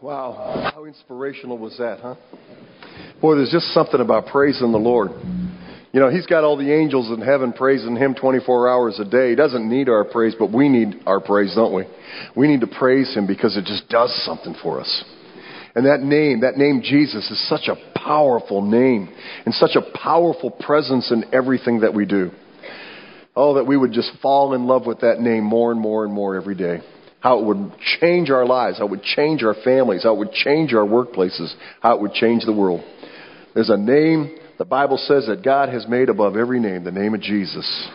Wow, how inspirational was that, huh? Boy, there's just something about praising the Lord. You know, He's got all the angels in heaven praising Him 24 hours a day. He doesn't need our praise, but we need our praise, don't we? We need to praise Him because it just does something for us. And that name, that name Jesus, is such a powerful name and such a powerful presence in everything that we do. Oh, that we would just fall in love with that name more and more and more every day how it would change our lives, how it would change our families, how it would change our workplaces, how it would change the world. There's a name the Bible says that God has made above every name, the name of Jesus.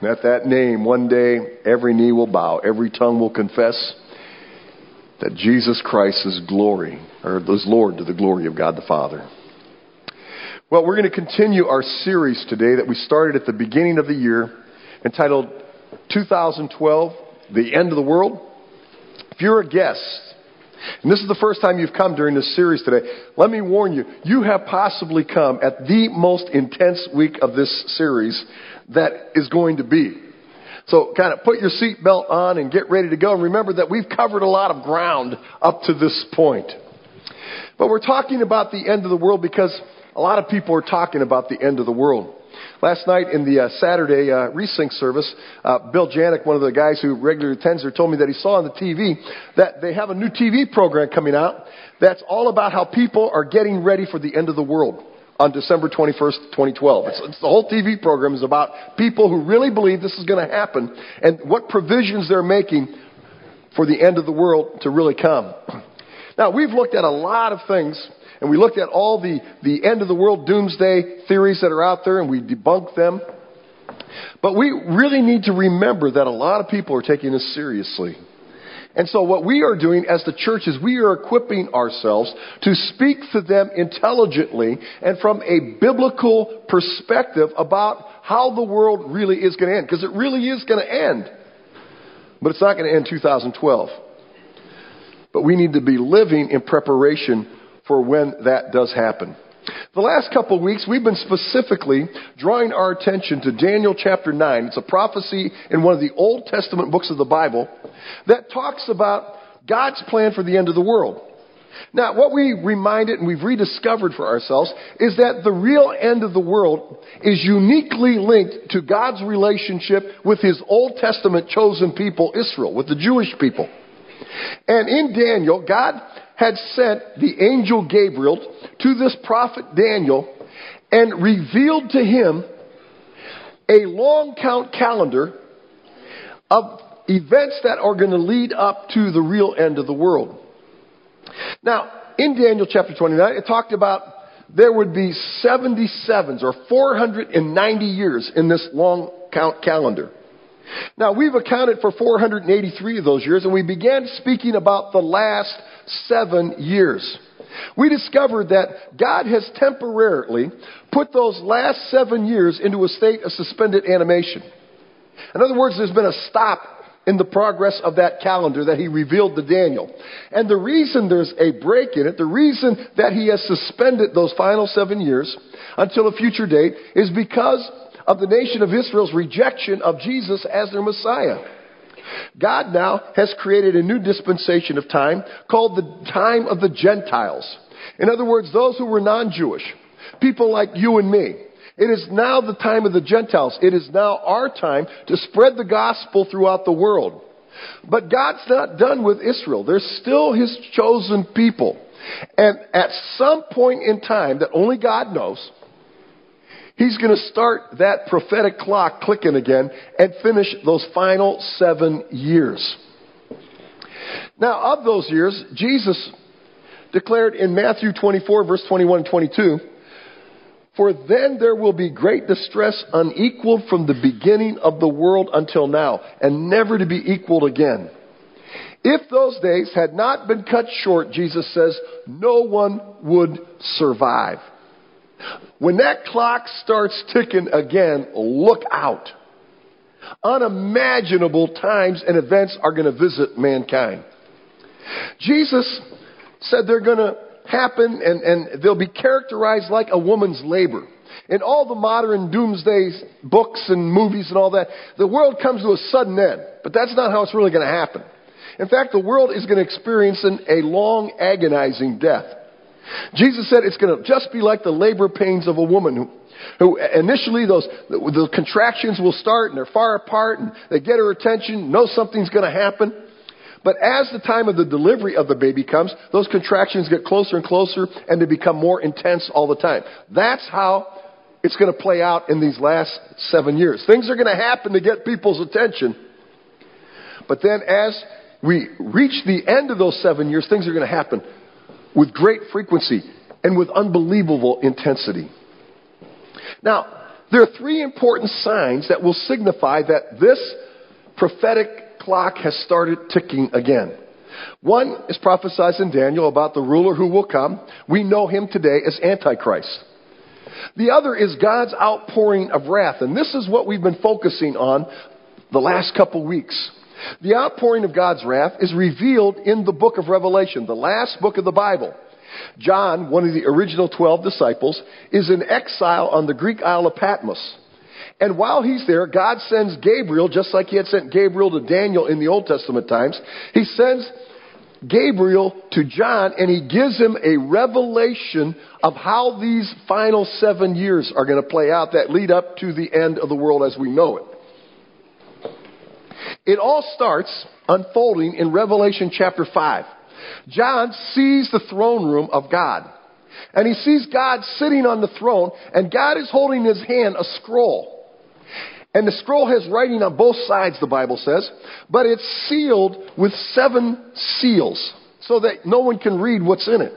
And at that name, one day, every knee will bow, every tongue will confess that Jesus Christ is glory, or is Lord to the glory of God the Father. Well, we're going to continue our series today that we started at the beginning of the year entitled 2012, The End of the World. If you're a guest, and this is the first time you've come during this series today, let me warn you, you have possibly come at the most intense week of this series that is going to be. So kind of put your seatbelt on and get ready to go. And remember that we've covered a lot of ground up to this point. But we're talking about the end of the world because a lot of people are talking about the end of the world. Last night in the uh, Saturday uh, resync service, uh, Bill Janik, one of the guys who regularly attends there, told me that he saw on the TV that they have a new TV program coming out that's all about how people are getting ready for the end of the world on December 21st, 2012. It's, it's the whole TV program is about people who really believe this is going to happen and what provisions they're making for the end of the world to really come. Now, we've looked at a lot of things and we looked at all the, the end of the world doomsday theories that are out there and we debunked them. But we really need to remember that a lot of people are taking this seriously. And so what we are doing as the church is we are equipping ourselves to speak to them intelligently and from a biblical perspective about how the world really is going to end. Because it really is going to end. But it's not going to end 2012. But we need to be living in preparation for when that does happen. The last couple of weeks, we've been specifically drawing our attention to Daniel chapter 9. It's a prophecy in one of the Old Testament books of the Bible that talks about God's plan for the end of the world. Now, what we reminded and we've rediscovered for ourselves is that the real end of the world is uniquely linked to God's relationship with His Old Testament chosen people, Israel, with the Jewish people. And in Daniel, God had sent the angel Gabriel to this prophet Daniel and revealed to him a long count calendar of events that are going to lead up to the real end of the world. Now, in Daniel chapter 29, it talked about there would be 77s or 490 years in this long count calendar. Now, we've accounted for 483 of those years, and we began speaking about the last seven years. We discovered that God has temporarily put those last seven years into a state of suspended animation. In other words, there's been a stop in the progress of that calendar that he revealed to Daniel. And the reason there's a break in it, the reason that he has suspended those final seven years until a future date is because of the nation of Israel's rejection of Jesus as their Messiah. God now has created a new dispensation of time called the time of the Gentiles. In other words, those who were non Jewish, people like you and me. It is now the time of the Gentiles. It is now our time to spread the gospel throughout the world. But God's not done with Israel. They're still His chosen people. And at some point in time that only God knows, He's going to start that prophetic clock clicking again and finish those final seven years. Now, of those years, Jesus declared in Matthew 24, verse 21 and 22, For then there will be great distress unequaled from the beginning of the world until now, and never to be equaled again. If those days had not been cut short, Jesus says, no one would survive. When that clock starts ticking again, look out. Unimaginable times and events are going to visit mankind. Jesus said they're going to happen and, and they'll be characterized like a woman's labor. In all the modern doomsday books and movies and all that, the world comes to a sudden end. But that's not how it's really going to happen. In fact, the world is going to experience an, a long, agonizing death. Jesus said it's going to just be like the labor pains of a woman who, who initially those the contractions will start and they're far apart and they get her attention, know something's going to happen. But as the time of the delivery of the baby comes, those contractions get closer and closer and they become more intense all the time. That's how it's going to play out in these last seven years. Things are going to happen to get people's attention. But then as we reach the end of those seven years, things are going to happen with great frequency and with unbelievable intensity. Now, there are three important signs that will signify that this prophetic clock has started ticking again. One is prophesied in Daniel about the ruler who will come. We know him today as Antichrist. The other is God's outpouring of wrath, and this is what we've been focusing on the last couple weeks. The outpouring of God's wrath is revealed in the book of Revelation, the last book of the Bible. John, one of the original 12 disciples, is in exile on the Greek Isle of Patmos. And while he's there, God sends Gabriel, just like he had sent Gabriel to Daniel in the Old Testament times. He sends Gabriel to John and he gives him a revelation of how these final seven years are going to play out that lead up to the end of the world as we know it. It all starts unfolding in Revelation chapter 5. John sees the throne room of God. And he sees God sitting on the throne, and God is holding in his hand a scroll. And the scroll has writing on both sides, the Bible says, but it's sealed with seven seals so that no one can read what's in it.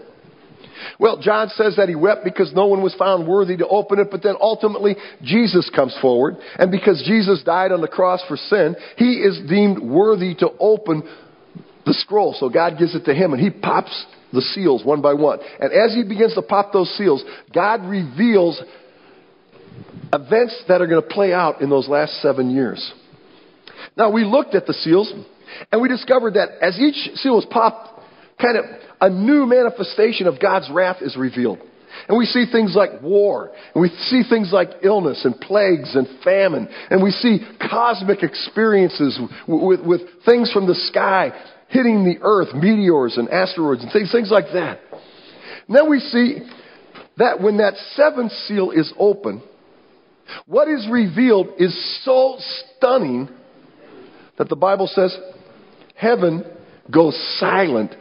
Well, John says that he wept because no one was found worthy to open it, but then ultimately Jesus comes forward, and because Jesus died on the cross for sin, he is deemed worthy to open the scroll. So God gives it to him, and he pops the seals one by one. And as he begins to pop those seals, God reveals events that are going to play out in those last seven years. Now, we looked at the seals, and we discovered that as each seal was popped, kind of a new manifestation of God's wrath is revealed. And we see things like war, and we see things like illness and plagues and famine, and we see cosmic experiences with, with, with things from the sky hitting the earth, meteors and asteroids and things, things like that. And then we see that when that seventh seal is open, what is revealed is so stunning that the Bible says heaven goes silent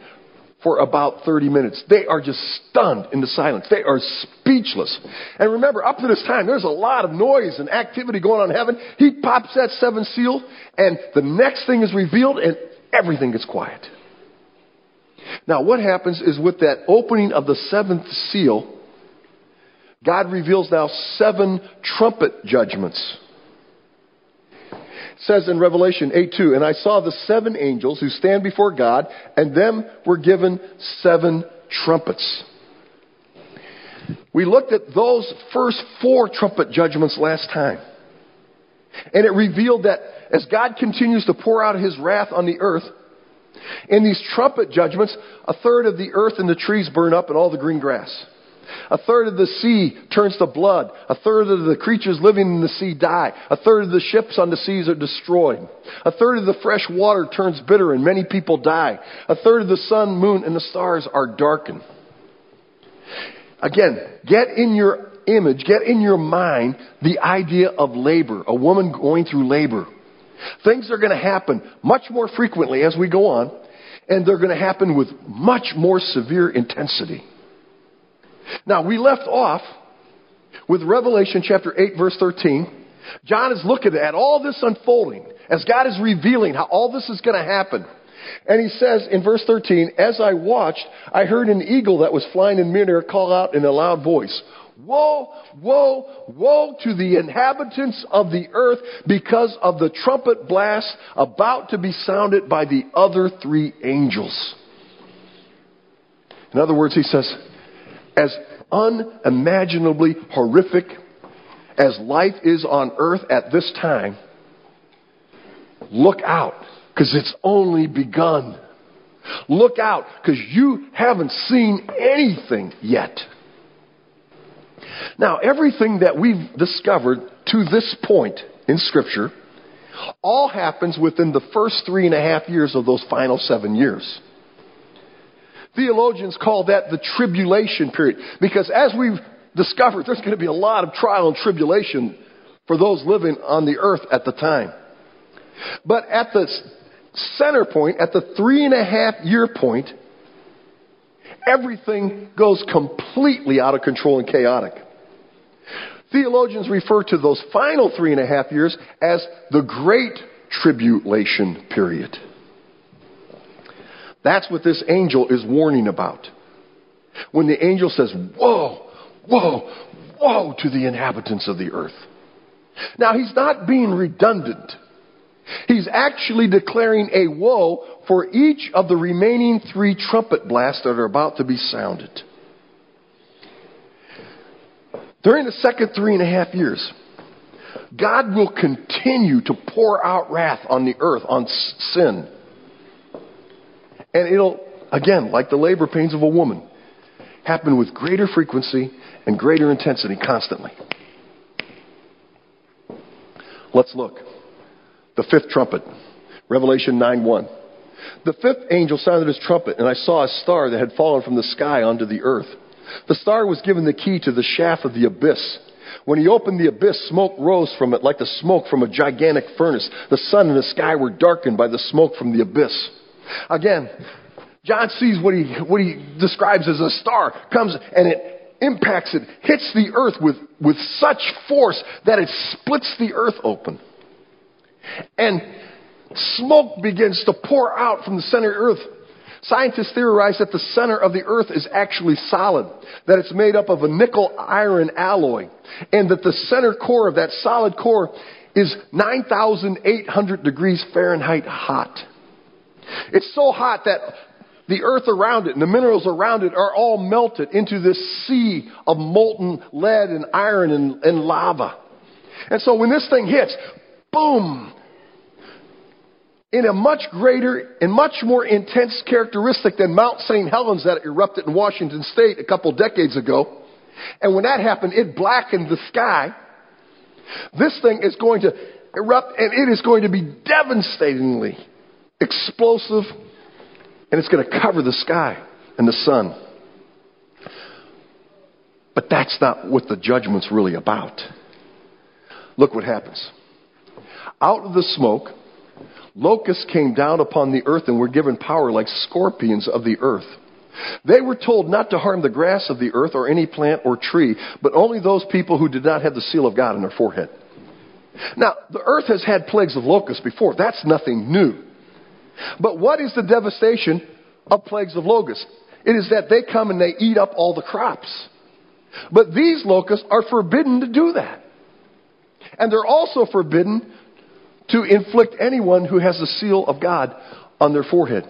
for about 30 minutes. They are just stunned into silence. They are speechless. And remember, up to this time, there's a lot of noise and activity going on in heaven. He pops that seventh seal, and the next thing is revealed, and everything gets quiet. Now, what happens is with that opening of the seventh seal, God reveals now seven trumpet judgments. Says in Revelation 8 2, and I saw the seven angels who stand before God, and them were given seven trumpets. We looked at those first four trumpet judgments last time. And it revealed that as God continues to pour out his wrath on the earth, in these trumpet judgments, a third of the earth and the trees burn up and all the green grass. A third of the sea turns to blood. A third of the creatures living in the sea die. A third of the ships on the seas are destroyed. A third of the fresh water turns bitter and many people die. A third of the sun, moon, and the stars are darkened. Again, get in your image, get in your mind the idea of labor, a woman going through labor. Things are going to happen much more frequently as we go on, and they're going to happen with much more severe intensity. Now, we left off with Revelation chapter 8, verse 13. John is looking at all this unfolding as God is revealing how all this is going to happen. And he says in verse 13, As I watched, I heard an eagle that was flying in midair call out in a loud voice, Woe, woe, woe to the inhabitants of the earth because of the trumpet blast about to be sounded by the other three angels. In other words, he says, as unimaginably horrific as life is on earth at this time, look out, because it's only begun. Look out, because you haven't seen anything yet. Now, everything that we've discovered to this point in Scripture all happens within the first three and a half years of those final seven years. Theologians call that the tribulation period because as we've discovered, there's going to be a lot of trial and tribulation for those living on the earth at the time. But at the center point, at the three and a half year point, everything goes completely out of control and chaotic. Theologians refer to those final three and a half years as the Great Tribulation period. That's what this angel is warning about. When the angel says, Woe, woe, woe to the inhabitants of the earth. Now, he's not being redundant. He's actually declaring a woe for each of the remaining three trumpet blasts that are about to be sounded. During the second three and a half years, God will continue to pour out wrath on the earth, on sin. And it'll, again, like the labor pains of a woman, happen with greater frequency and greater intensity constantly. Let's look. The fifth trumpet, Revelation 9 1. The fifth angel sounded his trumpet, and I saw a star that had fallen from the sky onto the earth. The star was given the key to the shaft of the abyss. When he opened the abyss, smoke rose from it like the smoke from a gigantic furnace. The sun and the sky were darkened by the smoke from the abyss. Again, John sees what he, what he describes as a star comes and it impacts it, hits the earth with, with such force that it splits the earth open. And smoke begins to pour out from the center of the earth. Scientists theorize that the center of the earth is actually solid, that it's made up of a nickel iron alloy, and that the center core of that solid core is 9,800 degrees Fahrenheit hot. It's so hot that the earth around it and the minerals around it are all melted into this sea of molten lead and iron and, and lava. And so when this thing hits, boom, in a much greater and much more intense characteristic than Mount St. Helens that erupted in Washington State a couple decades ago. And when that happened, it blackened the sky. This thing is going to erupt and it is going to be devastatingly explosive, and it's going to cover the sky and the sun. But that's not what the judgment's really about. Look what happens. Out of the smoke, locusts came down upon the earth and were given power like scorpions of the earth. They were told not to harm the grass of the earth or any plant or tree, but only those people who did not have the seal of God on their forehead. Now, the earth has had plagues of locusts before. That's nothing new. But what is the devastation of plagues of locusts? It is that they come and they eat up all the crops. But these locusts are forbidden to do that. And they're also forbidden to inflict anyone who has the seal of God on their forehead.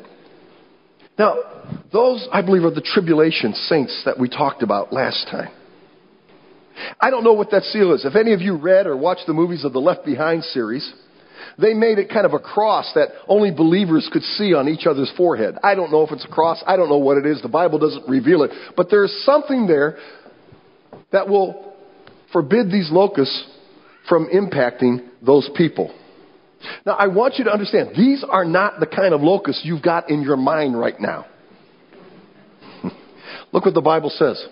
Now, those, I believe, are the tribulation saints that we talked about last time. I don't know what that seal is. If any of you read or watched the movies of the Left Behind series, they made it kind of a cross that only believers could see on each other's forehead. I don't know if it's a cross. I don't know what it is. The Bible doesn't reveal it. But there's something there that will forbid these locusts from impacting those people. Now, I want you to understand, these are not the kind of locusts you've got in your mind right now. Look what the Bible says.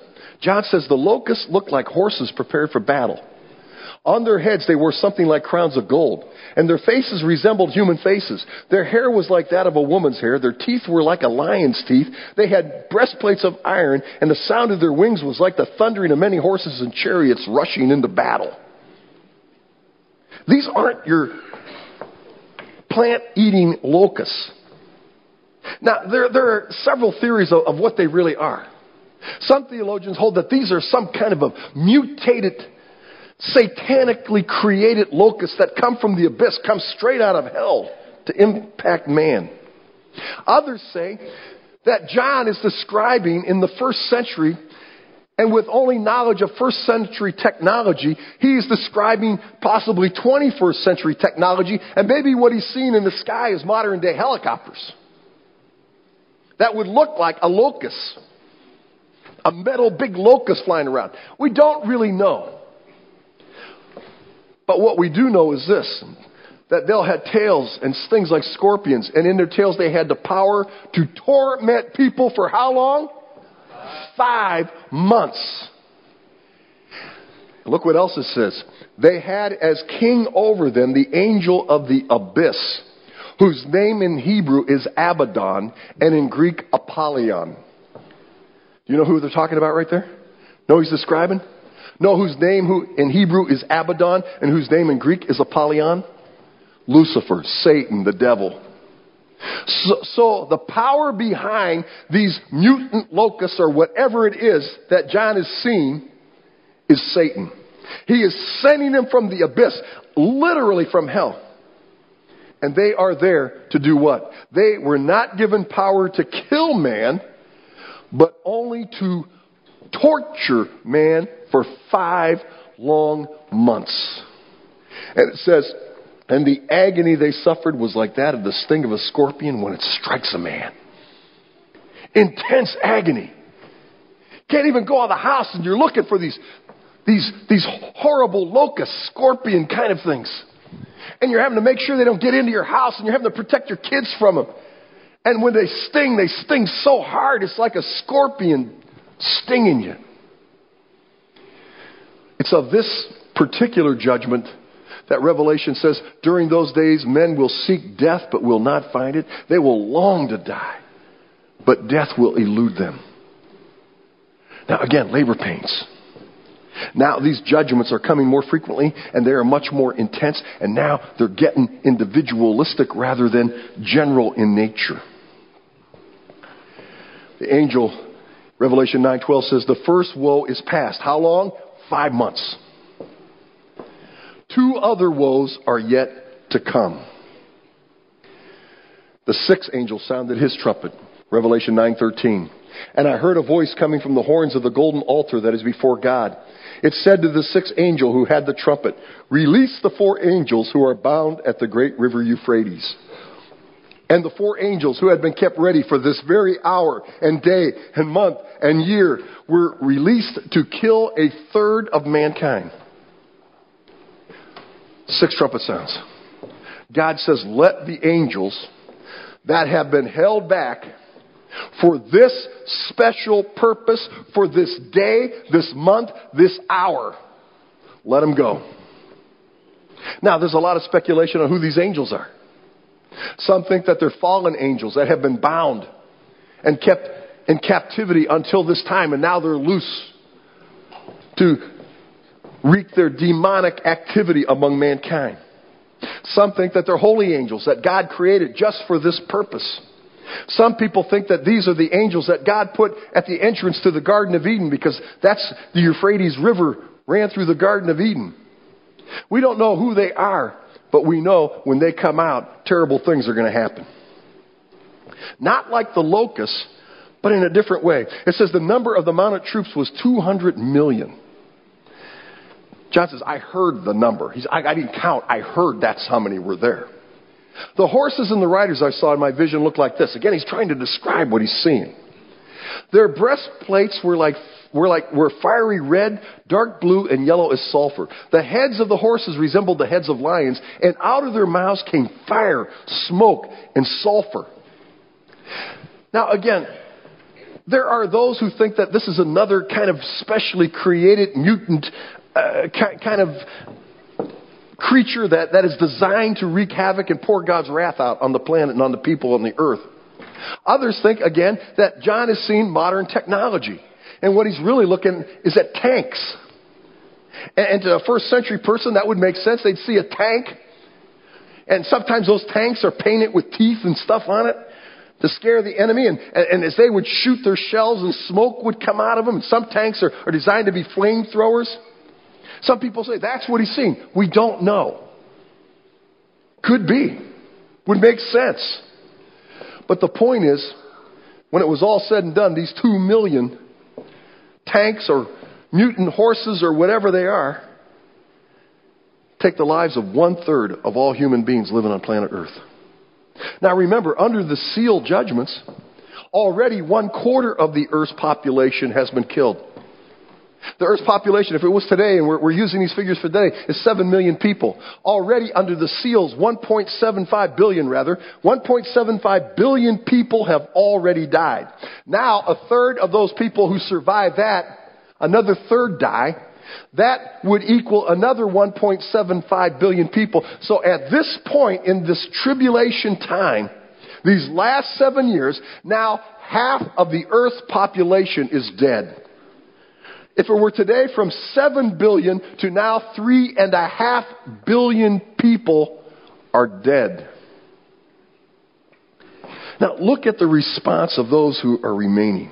John says the locusts looked like horses prepared for battle. On their heads they wore something like crowns of gold, and their faces resembled human faces. Their hair was like that of a woman's hair. Their teeth were like a lion's teeth. They had breastplates of iron, and the sound of their wings was like the thundering of many horses and chariots rushing into battle. These aren't your plant eating locusts. Now, there, there are several theories of, of what they really are. Some theologians hold that these are some kind of a mutated satanically created locusts that come from the abyss, come straight out of hell to impact man. Others say that John is describing in the first century, and with only knowledge of first century technology, he is describing possibly 21st century technology, and maybe what he's seeing in the sky is modern day helicopters that would look like a locust, a metal big locust flying around. We don't really know. But what we do know is this that they'll have tails and stings like scorpions, and in their tails they had the power to torment people for how long? Five months. Look what else it says. They had as king over them the angel of the abyss, whose name in Hebrew is Abaddon, and in Greek, Apollyon. Do you know who they're talking about right there? Know he's describing? Know whose name who in Hebrew is Abaddon and whose name in Greek is Apollyon? Lucifer, Satan, the devil. So, so, the power behind these mutant locusts or whatever it is that John is seeing is Satan. He is sending them from the abyss, literally from hell. And they are there to do what? They were not given power to kill man, but only to torture man for five long months. And it says, and the agony they suffered was like that of the sting of a scorpion when it strikes a man. Intense agony. Can't even go out of the house and you're looking for these, these, these horrible locust, scorpion kind of things. And you're having to make sure they don't get into your house and you're having to protect your kids from them. And when they sting, they sting so hard, it's like a scorpion stinging you. It's of this particular judgment that Revelation says, during those days men will seek death but will not find it. They will long to die, but death will elude them. Now, again, labor pains. Now, these judgments are coming more frequently and they are much more intense, and now they're getting individualistic rather than general in nature. The angel, Revelation 9:12 says, "The first woe is past. How long? 5 months. Two other woes are yet to come. The sixth angel sounded his trumpet, Revelation 9:13. And I heard a voice coming from the horns of the golden altar that is before God. It said to the sixth angel who had the trumpet, Release the four angels who are bound at the great river Euphrates. And the four angels who had been kept ready for this very hour and day and month and year were released to kill a third of mankind. Six trumpet sounds. God says, let the angels that have been held back for this special purpose, for this day, this month, this hour, let them go. Now, there's a lot of speculation on who these angels are. Some think that they're fallen angels that have been bound and kept in captivity until this time, and now they're loose to wreak their demonic activity among mankind. Some think that they're holy angels that God created just for this purpose. Some people think that these are the angels that God put at the entrance to the Garden of Eden because that's the Euphrates River ran through the Garden of Eden. We don't know who they are, but we know when they come out, terrible things are going to happen. Not like the locusts, but in a different way. It says the number of the mounted troops was 200 million. John says, I heard the number. He's, I, I didn't count. I heard that's how many were there. The horses and the riders I saw in my vision looked like this. Again, he's trying to describe what he's seeing. Their breastplates were like were like were fiery red, dark blue, and yellow as sulfur. The heads of the horses resembled the heads of lions, and out of their mouths came fire, smoke, and sulfur. Now again, there are those who think that this is another kind of specially created mutant uh, kind of creature that, that is designed to wreak havoc and pour God's wrath out on the planet and on the people on the earth. Others think, again, that John has seen modern technology. And what he's really looking is at tanks. And, and to a first century person, that would make sense. They'd see a tank. And sometimes those tanks are painted with teeth and stuff on it to scare the enemy. And, and, as they would shoot their shells and smoke would come out of them. And some tanks are, are designed to be flamethrowers. Some people say that's what he's seeing. We don't know. Could be. Would make sense. But the point is, when it was all said and done, these two million tanks or mutant horses or whatever they are take the lives of one third of all human beings living on planet Earth. Now remember, under the seal judgments, already one quarter of the Earth's population has been killed. The Earth's population, if it was today, and we're, we're, using these figures for today, is 7 million people. Already under the seals, 1.75 billion rather, 1.75 billion people have already died. Now, a third of those people who survive that, another third die. That would equal another 1.75 billion people. So at this point in this tribulation time, these last seven years, now half of the Earth's population is dead. If it were today from 7 billion to now 3.5 billion people are dead. Now look at the response of those who are remaining.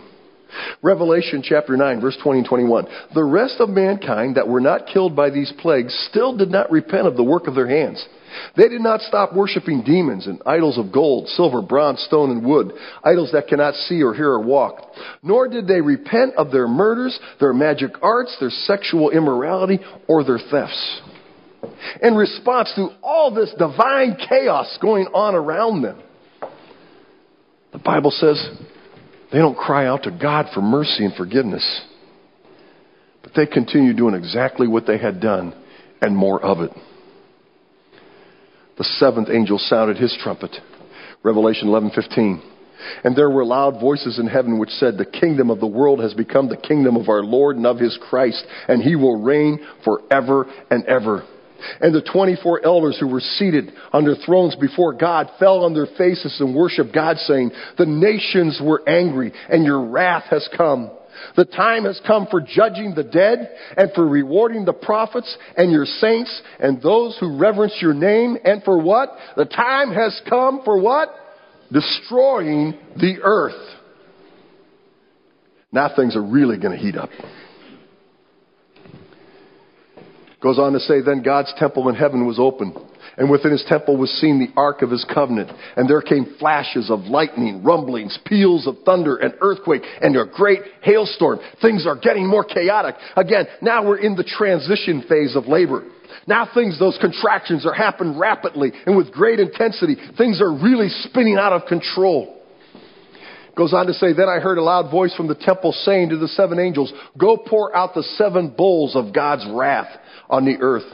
Revelation chapter 9, verse 20 and 21. The rest of mankind that were not killed by these plagues still did not repent of the work of their hands. They did not stop worshiping demons and idols of gold, silver, bronze, stone, and wood, idols that cannot see or hear or walk. Nor did they repent of their murders, their magic arts, their sexual immorality, or their thefts. In response to all this divine chaos going on around them, the Bible says they don't cry out to God for mercy and forgiveness, but they continue doing exactly what they had done and more of it the seventh angel sounded his trumpet. Revelation 11:15. And there were loud voices in heaven which said, The kingdom of the world has become the kingdom of our Lord and of his Christ, and he will reign forever and ever. And the 24 elders who were seated on their thrones before God fell on their faces and worshiped God, saying, The nations were angry, and your wrath has come. The time has come for judging the dead and for rewarding the prophets and your saints and those who reverence your name. And for what? The time has come for what? Destroying the earth. Now things are really going to heat up. Goes on to say, then God's temple in heaven was opened and within his temple was seen the ark of his covenant. And there came flashes of lightning, rumblings, peals of thunder, and earthquake, and a great hailstorm. Things are getting more chaotic. Again, now we're in the transition phase of labor. Now things, those contractions are happening rapidly and with great intensity. Things are really spinning out of control. Goes on to say, Then I heard a loud voice from the temple saying to the seven angels, Go pour out the seven bowls of God's wrath on the earth.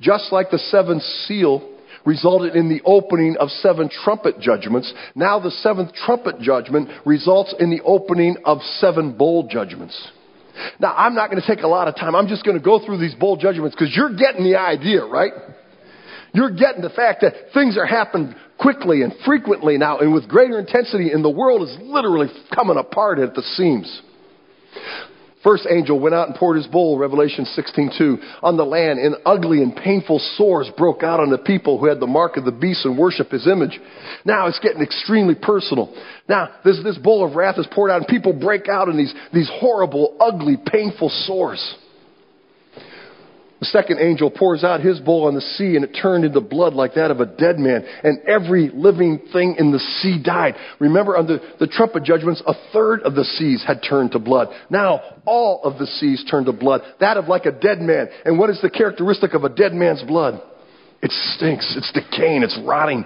Just like the seventh seal resulted in the opening of seven trumpet judgments, now the seventh trumpet judgment results in the opening of seven bowl judgments. Now, I'm not going to take a lot of time. I'm just going to go through these bowl judgments because you're getting the idea, right? You're getting the fact that things are happening quickly and frequently now and with greater intensity, and the world is literally coming apart at the seams. First angel went out and poured his bowl, Revelation 16:2, on the land, and ugly and painful sores broke out on the people who had the mark of the beast and worship his image. Now it's getting extremely personal. Now this this bowl of wrath is poured out, and people break out in these these horrible, ugly, painful sores. The second angel pours out his bowl on the sea, and it turned into blood like that of a dead man, and every living thing in the sea died. Remember, under the trumpet judgments, a third of the seas had turned to blood. Now, all of the seas turned to blood, that of like a dead man. And what is the characteristic of a dead man's blood? It stinks, it's decaying, it's rotting.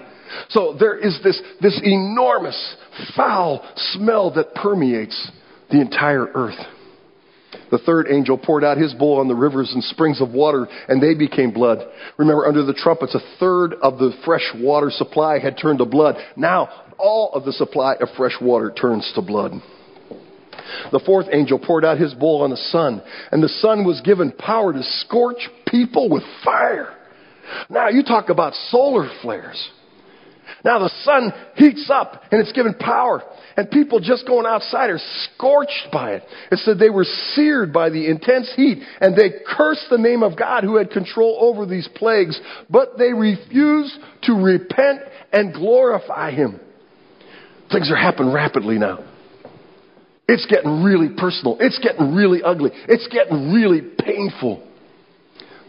So there is this, this enormous, foul smell that permeates the entire earth. The third angel poured out his bowl on the rivers and springs of water, and they became blood. Remember, under the trumpets, a third of the fresh water supply had turned to blood. Now, all of the supply of fresh water turns to blood. The fourth angel poured out his bowl on the sun, and the sun was given power to scorch people with fire. Now, you talk about solar flares. Now the sun heats up and it's given power. And people just going outside are scorched by it. It said they were seared by the intense heat and they cursed the name of God who had control over these plagues, but they refused to repent and glorify Him. Things are happening rapidly now. It's getting really personal. It's getting really ugly. It's getting really painful.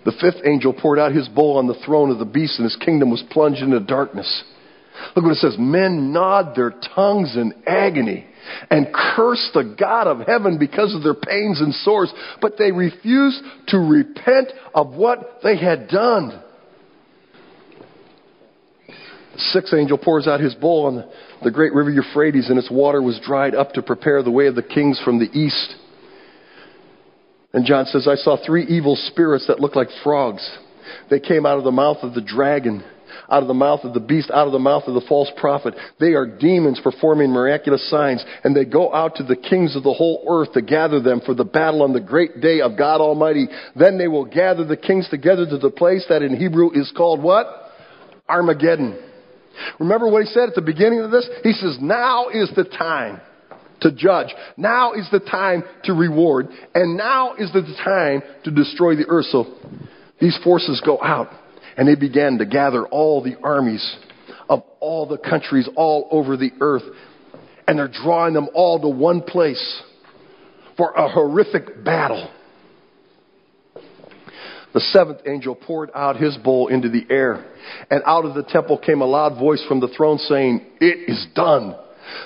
The fifth angel poured out his bowl on the throne of the beast, and his kingdom was plunged into darkness. Look what it says. Men gnawed their tongues in agony and cursed the God of heaven because of their pains and sores, but they refused to repent of what they had done. The sixth angel pours out his bowl on the, great river Euphrates, and its water was dried up to prepare the way of the kings from the east. And John says, I saw three evil spirits that looked like frogs. They came out of the mouth of the dragon, out of the mouth of the beast, out of the mouth of the false prophet. They are demons performing miraculous signs, and they go out to the kings of the whole earth to gather them for the battle on the great day of God Almighty. Then they will gather the kings together to the place that in Hebrew is called what? Armageddon. Remember what he said at the beginning of this? He says, Now is the time to judge. Now is the time to reward. And now is the time to destroy the earth. So these forces go out and they began to gather all the armies of all the countries all over the earth. And they're drawing them all to one place for a horrific battle. The seventh angel poured out his bowl into the air, and out of the temple came a loud voice from the throne saying, It is done.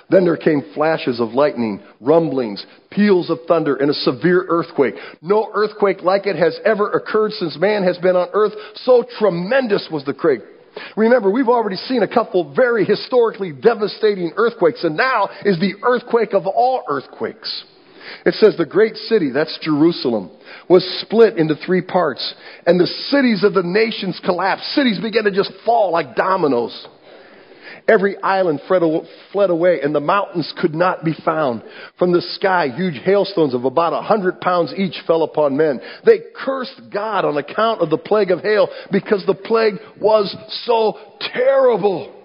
Then there came flashes of lightning, rumblings, peals of thunder, and a severe earthquake. No earthquake like it has ever occurred since man has been on earth. So tremendous was the quake. Remember, we've already seen a couple very historically devastating earthquakes, and now is the earthquake of all earthquakes. It says the great city, that's Jerusalem, was split into three parts, and the cities of the nations collapsed. Cities began to just fall like dominoes. Every island fled away, and the mountains could not be found. From the sky, huge hailstones of about a hundred pounds each fell upon men. They cursed God on account of the plague of hail because the plague was so terrible.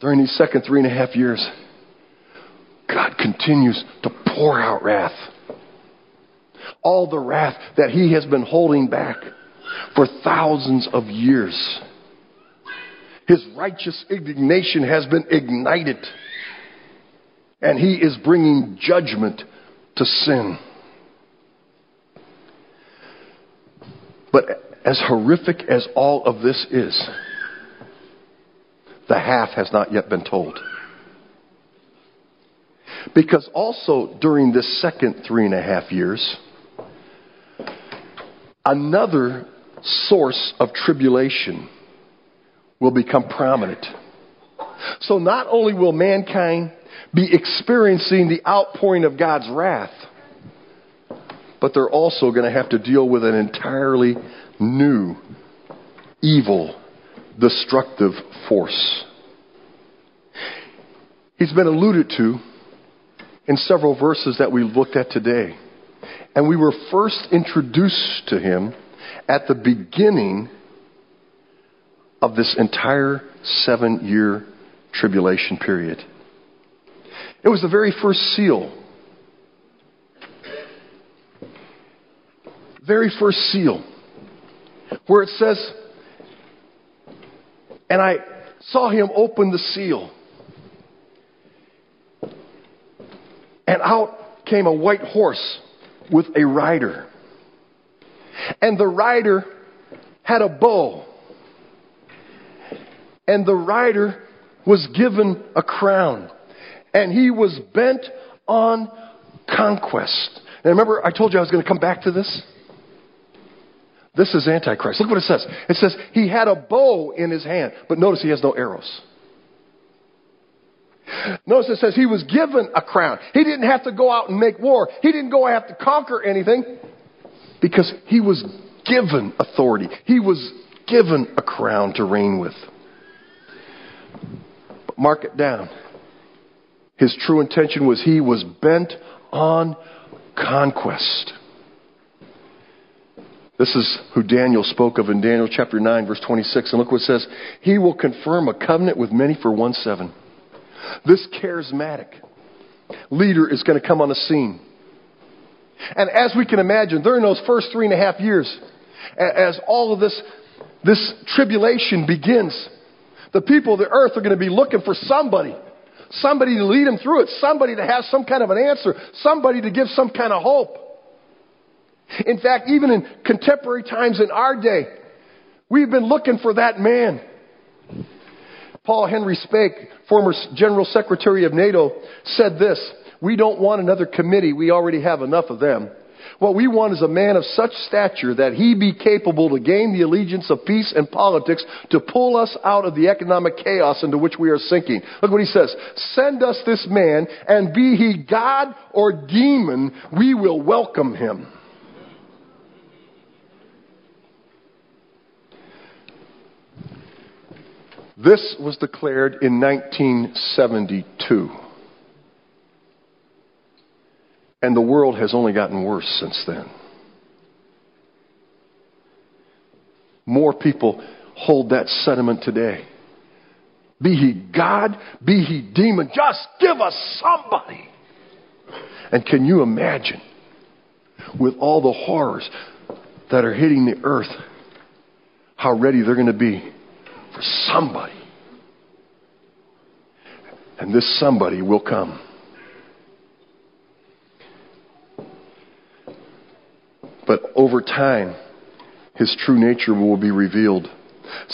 During these second three and a half years, God continues to pour out wrath. All the wrath that He has been holding back for thousands of years. His righteous indignation has been ignited. And He is bringing judgment to sin. But as horrific as all of this is, the half has not yet been told. Because also during this second three and a half years, another source of tribulation will become prominent. So not only will mankind be experiencing the outpouring of God's wrath, but they're also going to have to deal with an entirely new, evil, destructive force. He's been alluded to in several verses that we looked at today. And we were first introduced to him at the beginning of this entire seven year tribulation period. It was the very first seal. Very first seal. Where it says, and I saw him open the seal. And out came a white horse with a rider. And the rider had a bow. And the rider was given a crown. And he was bent on conquest. And remember, I told you I was going to come back to this? This is Antichrist. Look what it says. It says he had a bow in his hand, but notice he has no arrows. Notice it says he was given a crown. He didn't have to go out and make war. He didn't go out to conquer anything because he was given authority. He was given a crown to reign with. But mark it down. His true intention was he was bent on conquest. This is who Daniel spoke of in Daniel chapter 9, verse 26. And look what it says. He will confirm a covenant with many for one seven. This charismatic leader is going to come on the scene. And as we can imagine, during those first three and a half years, as all of this, this tribulation begins, the people of the earth are going to be looking for somebody. Somebody to lead them through it. Somebody to have some kind of an answer. Somebody to give some kind of hope. In fact, even in contemporary times in our day, we've been looking for that man. Paul Henry Spaak, former General Secretary of NATO, said this We don't want another committee. We already have enough of them. What we want is a man of such stature that he be capable to gain the allegiance of peace and politics to pull us out of the economic chaos into which we are sinking. Look what he says. Send us this man, and be he God or demon, we will welcome him. This was declared in 1972. And the world has only gotten worse since then. More people hold that sentiment today. Be he God, be he demon, just give us somebody. And can you imagine, with all the horrors that are hitting the earth, how ready they're going to be for somebody? And this somebody will come. But over time, his true nature will be revealed.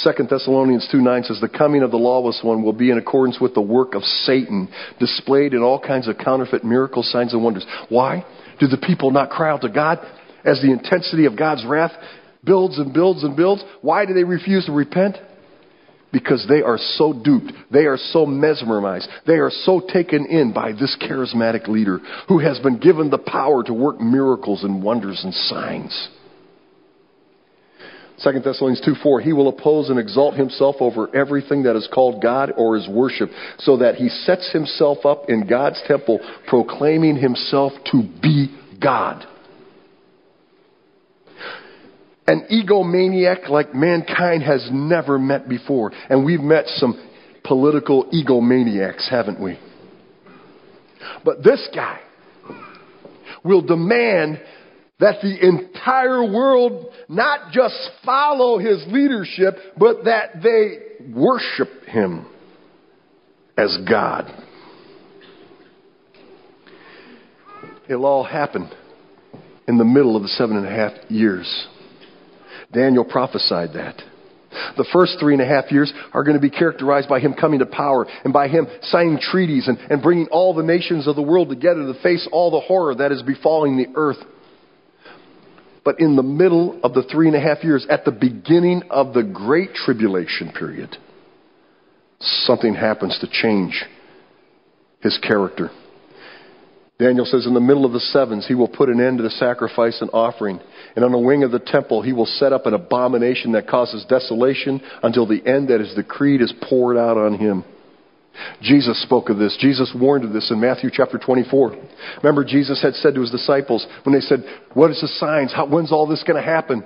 2 Thessalonians 2 9 says, The coming of the lawless one will be in accordance with the work of Satan, displayed in all kinds of counterfeit miracles, signs, and wonders. Why? Do the people not cry out to God as the intensity of God's wrath builds and builds and builds? Why do they refuse to repent? Because they are so duped. They are so mesmerized. They are so taken in by this charismatic leader who has been given the power to work miracles and wonders and signs. 2 Thessalonians 2 4, he will oppose and exalt himself over everything that is called God or is worship, so that he sets himself up in God's temple, proclaiming himself to be God an egomaniac like mankind has never met before. And we've met some political egomaniacs, haven't we? But this guy will demand that the entire world not just follow his leadership, but that they worship him as God. It'll all happen in the middle of the seven and a half years. Daniel prophesied that. The first three and a half years are going to be characterized by him coming to power and by him signing treaties and, and bringing all the nations of the world together to face all the horror that is befalling the earth. But in the middle of the three and a half years, at the beginning of the Great Tribulation period, something happens to change his character. Daniel says, In the middle of the sevens, he will put an end to the sacrifice and offering. And on the wing of the temple, he will set up an abomination that causes desolation until the end that is decreed is poured out on him. Jesus spoke of this. Jesus warned of this in Matthew chapter 24. Remember, Jesus had said to his disciples when they said, What is the signs? How, when's all this going to happen?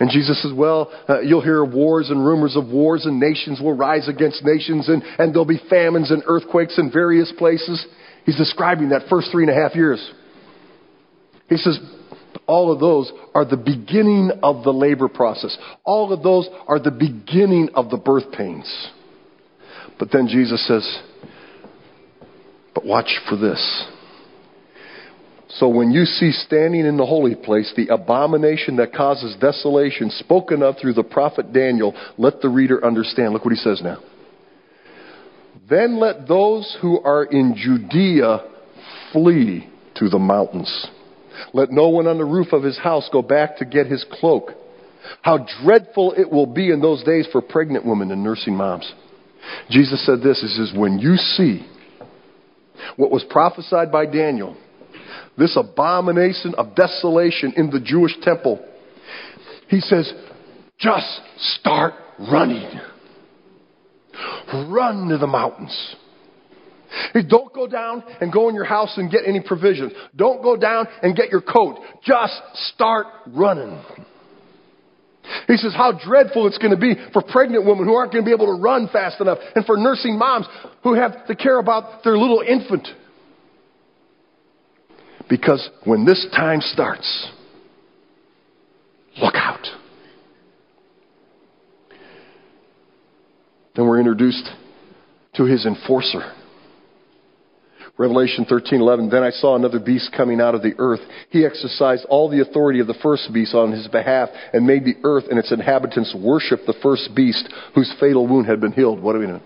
And Jesus says, Well, uh, you'll hear wars and rumors of wars, and nations will rise against nations, and, and there'll be famines and earthquakes in various places. He's describing that first three and a half years. He says, all of those are the beginning of the labor process. All of those are the beginning of the birth pains. But then Jesus says, but watch for this. So when you see standing in the holy place the abomination that causes desolation spoken of through the prophet Daniel, let the reader understand. Look what he says now. Then let those who are in Judea flee to the mountains. Let no one on the roof of his house go back to get his cloak. How dreadful it will be in those days for pregnant women and nursing moms. Jesus said this He says, When you see what was prophesied by Daniel, this abomination of desolation in the Jewish temple, he says, just start running. Run to the mountains. Don't go down and go in your house and get any provisions. Don't go down and get your coat. Just start running. He says how dreadful it's going to be for pregnant women who aren't going to be able to run fast enough and for nursing moms who have to care about their little infant. Because when this time starts, look out. Then we're introduced to his enforcer. Revelation 13:11 Then I saw another beast coming out of the earth. He exercised all the authority of the first beast on his behalf and made the earth and its inhabitants worship the first beast whose fatal wound had been healed. What do we know?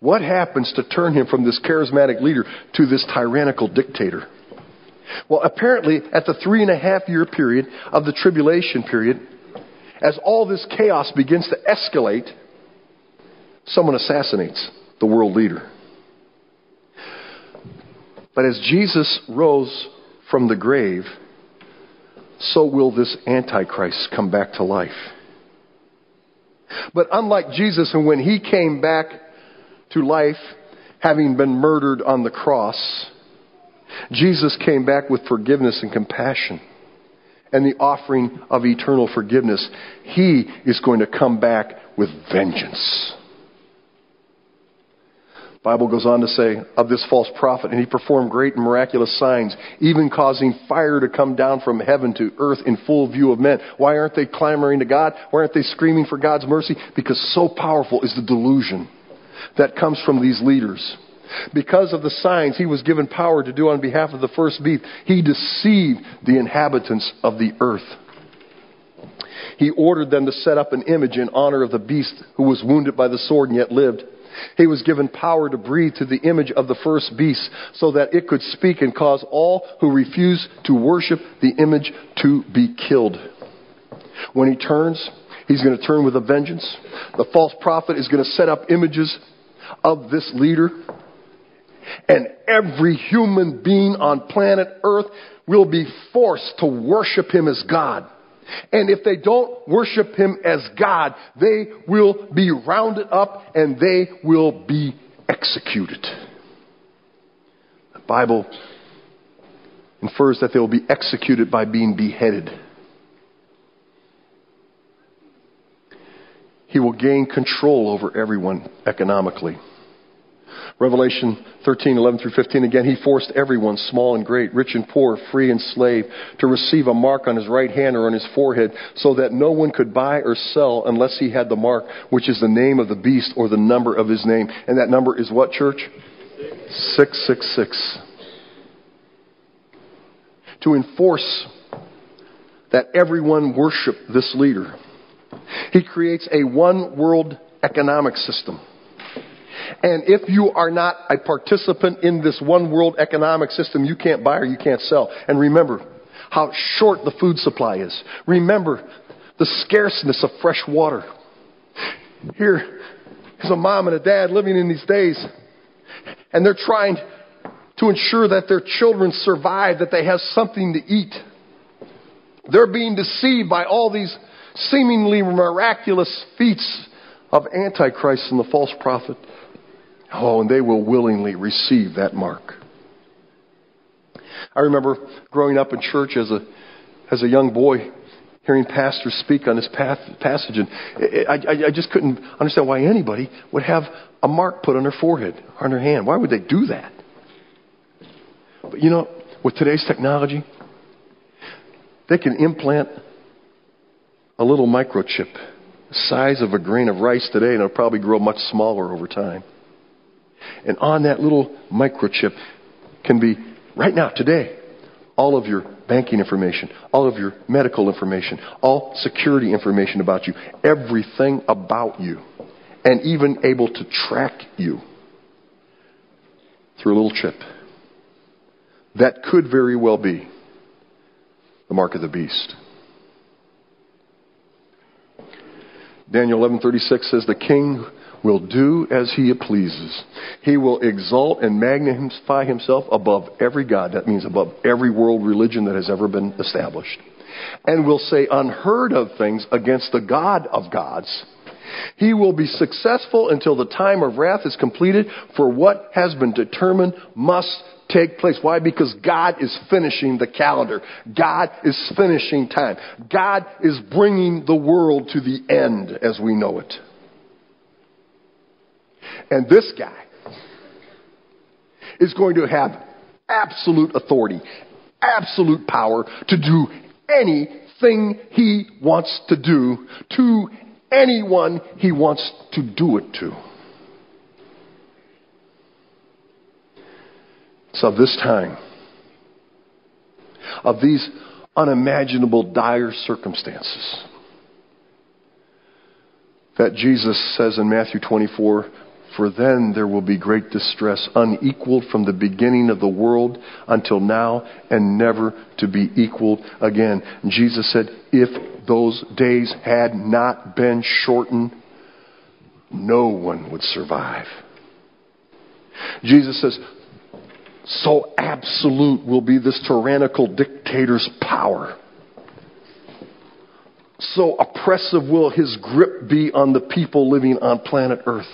What happens to turn him from this charismatic leader to this tyrannical dictator? Well, apparently, at the three and a half year period of the tribulation period, as all this chaos begins to escalate, someone assassinates the world leader. But as Jesus rose from the grave, so will this Antichrist come back to life. But unlike Jesus, and when he came back to life, having been murdered on the cross, Jesus came back with forgiveness and compassion and the offering of eternal forgiveness. He is going to come back with vengeance. Bible goes on to say of this false prophet, and he performed great and miraculous signs, even causing fire to come down from heaven to earth in full view of men. Why aren't they clamoring to God? Why aren't they screaming for God's mercy? Because so powerful is the delusion that comes from these leaders. Because of the signs he was given power to do on behalf of the first beast, he deceived the inhabitants of the earth. He ordered them to set up an image in honor of the beast who was wounded by the sword and yet lived. He was given power to breathe to the image of the first beast so that it could speak and cause all who refuse to worship the image to be killed. When he turns, he's going to turn with a vengeance. The false prophet is going to set up images of this leader and every human being on planet Earth will be forced to worship him as God. And if they don't worship him as God, they will be rounded up and they will be executed. The Bible infers that they will be executed by being beheaded. He will gain control over everyone economically. Revelation 13, 11 through 15, again, he forced everyone, small and great, rich and poor, free and slave, to receive a mark on his right hand or on his forehead, so that no one could buy or sell unless he had the mark, which is the name of the beast or the number of his name. And that number is what, church? 666. To enforce that everyone worship this leader, he creates a one world economic system and if you are not a participant in this one world economic system, you can't buy or you can't sell. And remember how short the food supply is. Remember the scarceness of fresh water. Here is a mom and a dad living in these days, and they're trying to ensure that their children survive, that they have something to eat. They're being deceived by all these seemingly miraculous feats of Antichrist and the false prophet. Oh, and they will willingly receive that mark. I remember growing up in church as a, as a young boy, hearing pastors speak on this passage, and I, I, I just couldn't understand why anybody would have a mark put on their forehead or on their hand. Why would they do that? But you know, with today's technology, they can implant a little microchip, the size of a grain of rice today, and it'll probably grow much smaller over time. And on that little microchip can be, right now, today, all of your banking information, all of your medical information, all security information about you, everything about you, and even able to track you through a little chip. That could very well be the mark of the beast. Daniel 11:36 says the king will do as he pleases. He will exalt and magnify himself above every God. That means above every world religion that has ever been established. And will say unheard of things against the God of gods. He will be successful until the time of wrath is completed, for what has been determined must take place. Why? Because God is finishing the calendar. God is finishing time. God is bringing the world to the end as we know it. And this guy is going to have absolute authority, absolute power to do anything he wants to do to anyone he wants to do it to. Of this time, of these unimaginable dire circumstances, that Jesus says in Matthew 24, for then there will be great distress, unequaled from the beginning of the world until now, and never to be equaled again. And Jesus said, If those days had not been shortened, no one would survive. Jesus says, So absolute will be this tyrannical dictator's power. So oppressive will his grip be on the people living on planet Earth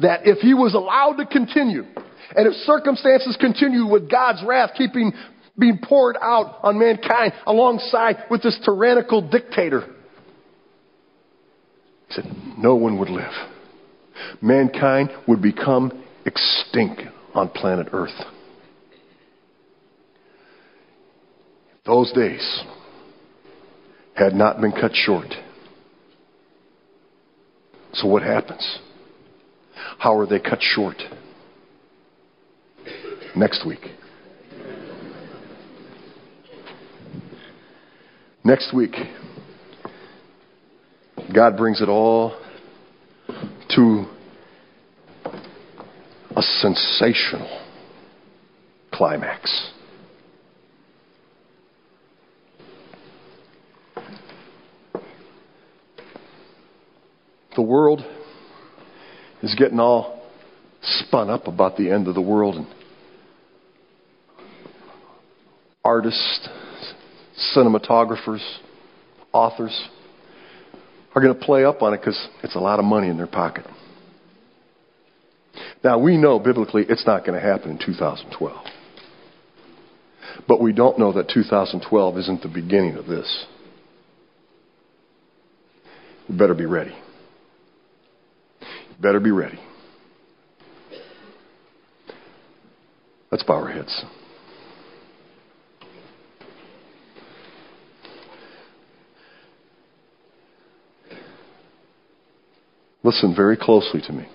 that if he was allowed to continue, and if circumstances continue with God's wrath keeping being poured out on mankind alongside with this tyrannical dictator, he said, no one would live. Mankind would become extinct on planet Earth. Those days had not been cut short. So what happens? How are they cut short? Next week. Next week, God brings it all to a sensational climax. The world is getting all spun up about the end of the world and artists, cinematographers, authors are going to play up on it because it's a lot of money in their pocket. Now, we know biblically it's not going to happen in 2012. But we don't know that 2012 isn't the beginning of this. We better be ready. Better be ready. Let's bow our heads. Listen very closely to me.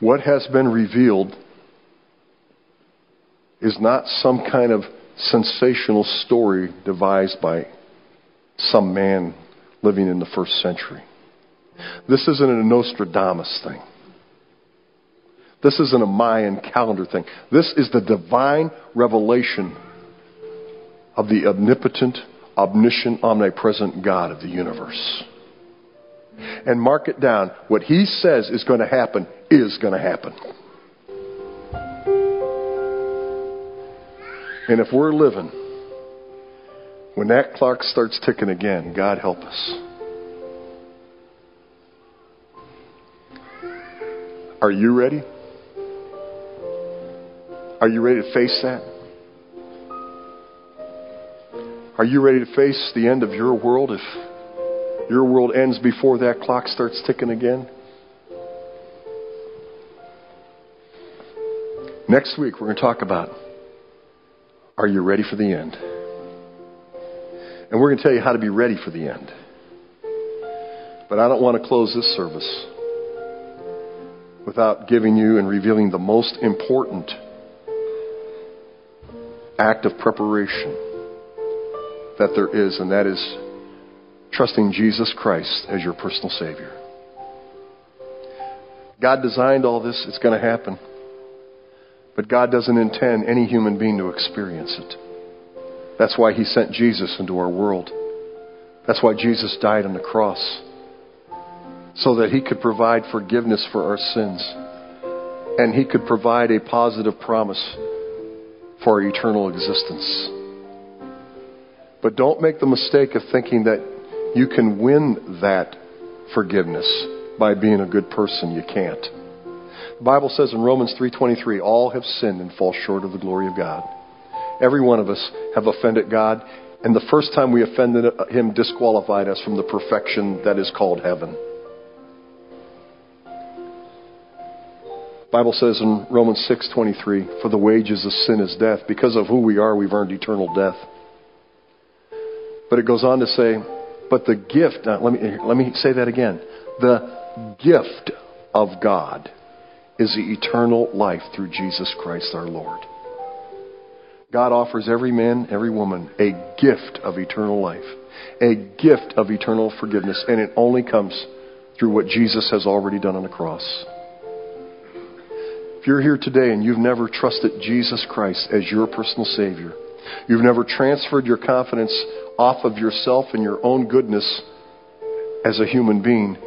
What has been revealed is not some kind of sensational story devised by some man living in the first century. This isn't a Nostradamus thing. This isn't a Mayan calendar thing. This is the divine revelation of the omnipotent, omniscient, omnipresent God of the universe. And mark it down. What he says is going to happen is going to happen. And if we're living, when that clock starts ticking again, God help us. Are you ready? Are you ready to face that? Are you ready to face the end of your world if your world ends before that clock starts ticking again? Next week, we're going to talk about Are you ready for the end? And we're going to tell you how to be ready for the end. But I don't want to close this service without giving you and revealing the most important act of preparation that there is, and that is trusting Jesus Christ as your personal Savior. God designed all this, it's going to happen. But God doesn't intend any human being to experience it. That's why He sent Jesus into our world. That's why Jesus died on the cross so that He could provide forgiveness for our sins and He could provide a positive promise for our eternal existence. But don't make the mistake of thinking that you can win that forgiveness by being a good person. You can't. The Bible says in Romans 3:23, all have sinned and fall short of the glory of God. Every one of us have offended God, and the first time we offended him disqualified us from the perfection that is called heaven. Bible says in Romans 6:23, "For the wages of sin is death. Because of who we are, we've earned eternal death." But it goes on to say, "But the gift, uh, let me let me say that again. The gift of God is the eternal life through Jesus Christ our Lord." God offers every man, every woman a gift of eternal life, a gift of eternal forgiveness, and it only comes through what Jesus has already done on the cross. If you're here today and you've never trusted Jesus Christ as your personal Savior, you've never transferred your confidence off of yourself and your own goodness as a human being,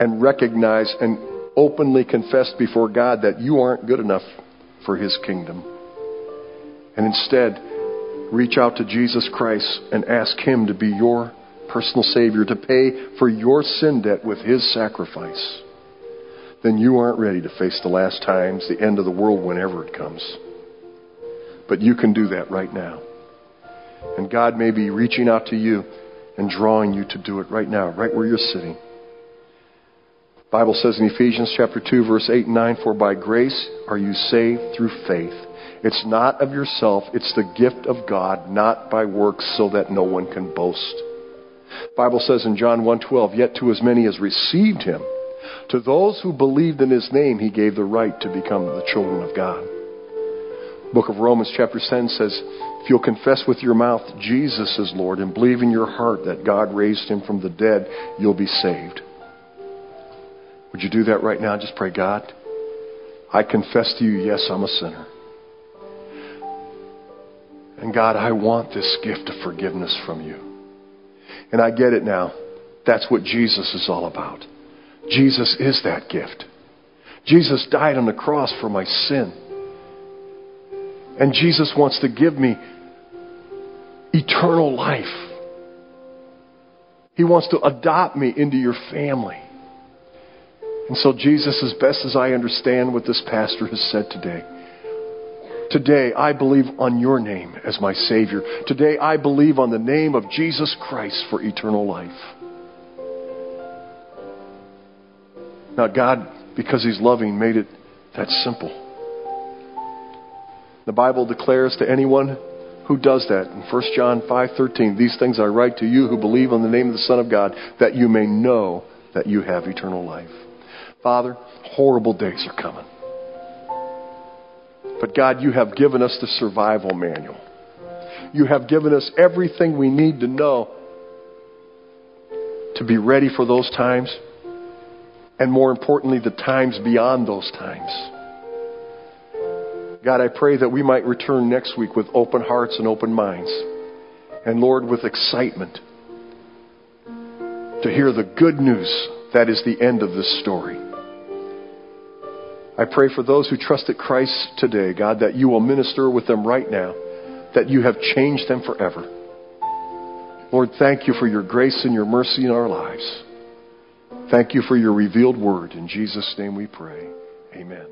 and recognize and openly confess before God that you aren't good enough for His kingdom. And instead, reach out to Jesus Christ and ask Him to be your personal Savior, to pay for your sin debt with His sacrifice, then you aren't ready to face the last times, the end of the world, whenever it comes. But you can do that right now. And God may be reaching out to you and drawing you to do it right now, right where you're sitting. Bible says in Ephesians chapter 2 verse 8 and 9 for by grace are you saved through faith. It's not of yourself, it's the gift of God, not by works so that no one can boast. Bible says in John 1:12 yet to as many as received him to those who believed in his name he gave the right to become the children of God. Book of Romans chapter 10 says if you'll confess with your mouth Jesus is Lord and believe in your heart that God raised him from the dead, you'll be saved. Would you do that right now? Just pray, God, I confess to you, yes, I'm a sinner. And God, I want this gift of forgiveness from you. And I get it now. That's what Jesus is all about. Jesus is that gift. Jesus died on the cross for my sin. And Jesus wants to give me eternal life. He wants to adopt me into your family. And so, Jesus, as best as I understand what this pastor has said today, today I believe on your name as my Savior. Today I believe on the name of Jesus Christ for eternal life. Now, God, because He's loving, made it that simple. The Bible declares to anyone who does that in 1 John 5:13, "These things I write to you who believe on the name of the Son of God, that you may know that you have eternal life." Father, horrible days are coming. But God, you have given us the survival manual. You have given us everything we need to know to be ready for those times, and more importantly, the times beyond those times. God, I pray that we might return next week with open hearts and open minds. And Lord, with excitement to hear the good news that is the end of this story. I pray for those who trusted Christ today, God, that you will minister with them right now, that you have changed them forever. Lord, thank you for your grace and your mercy in our lives. Thank you for your revealed word. In Jesus' name we pray. Amen.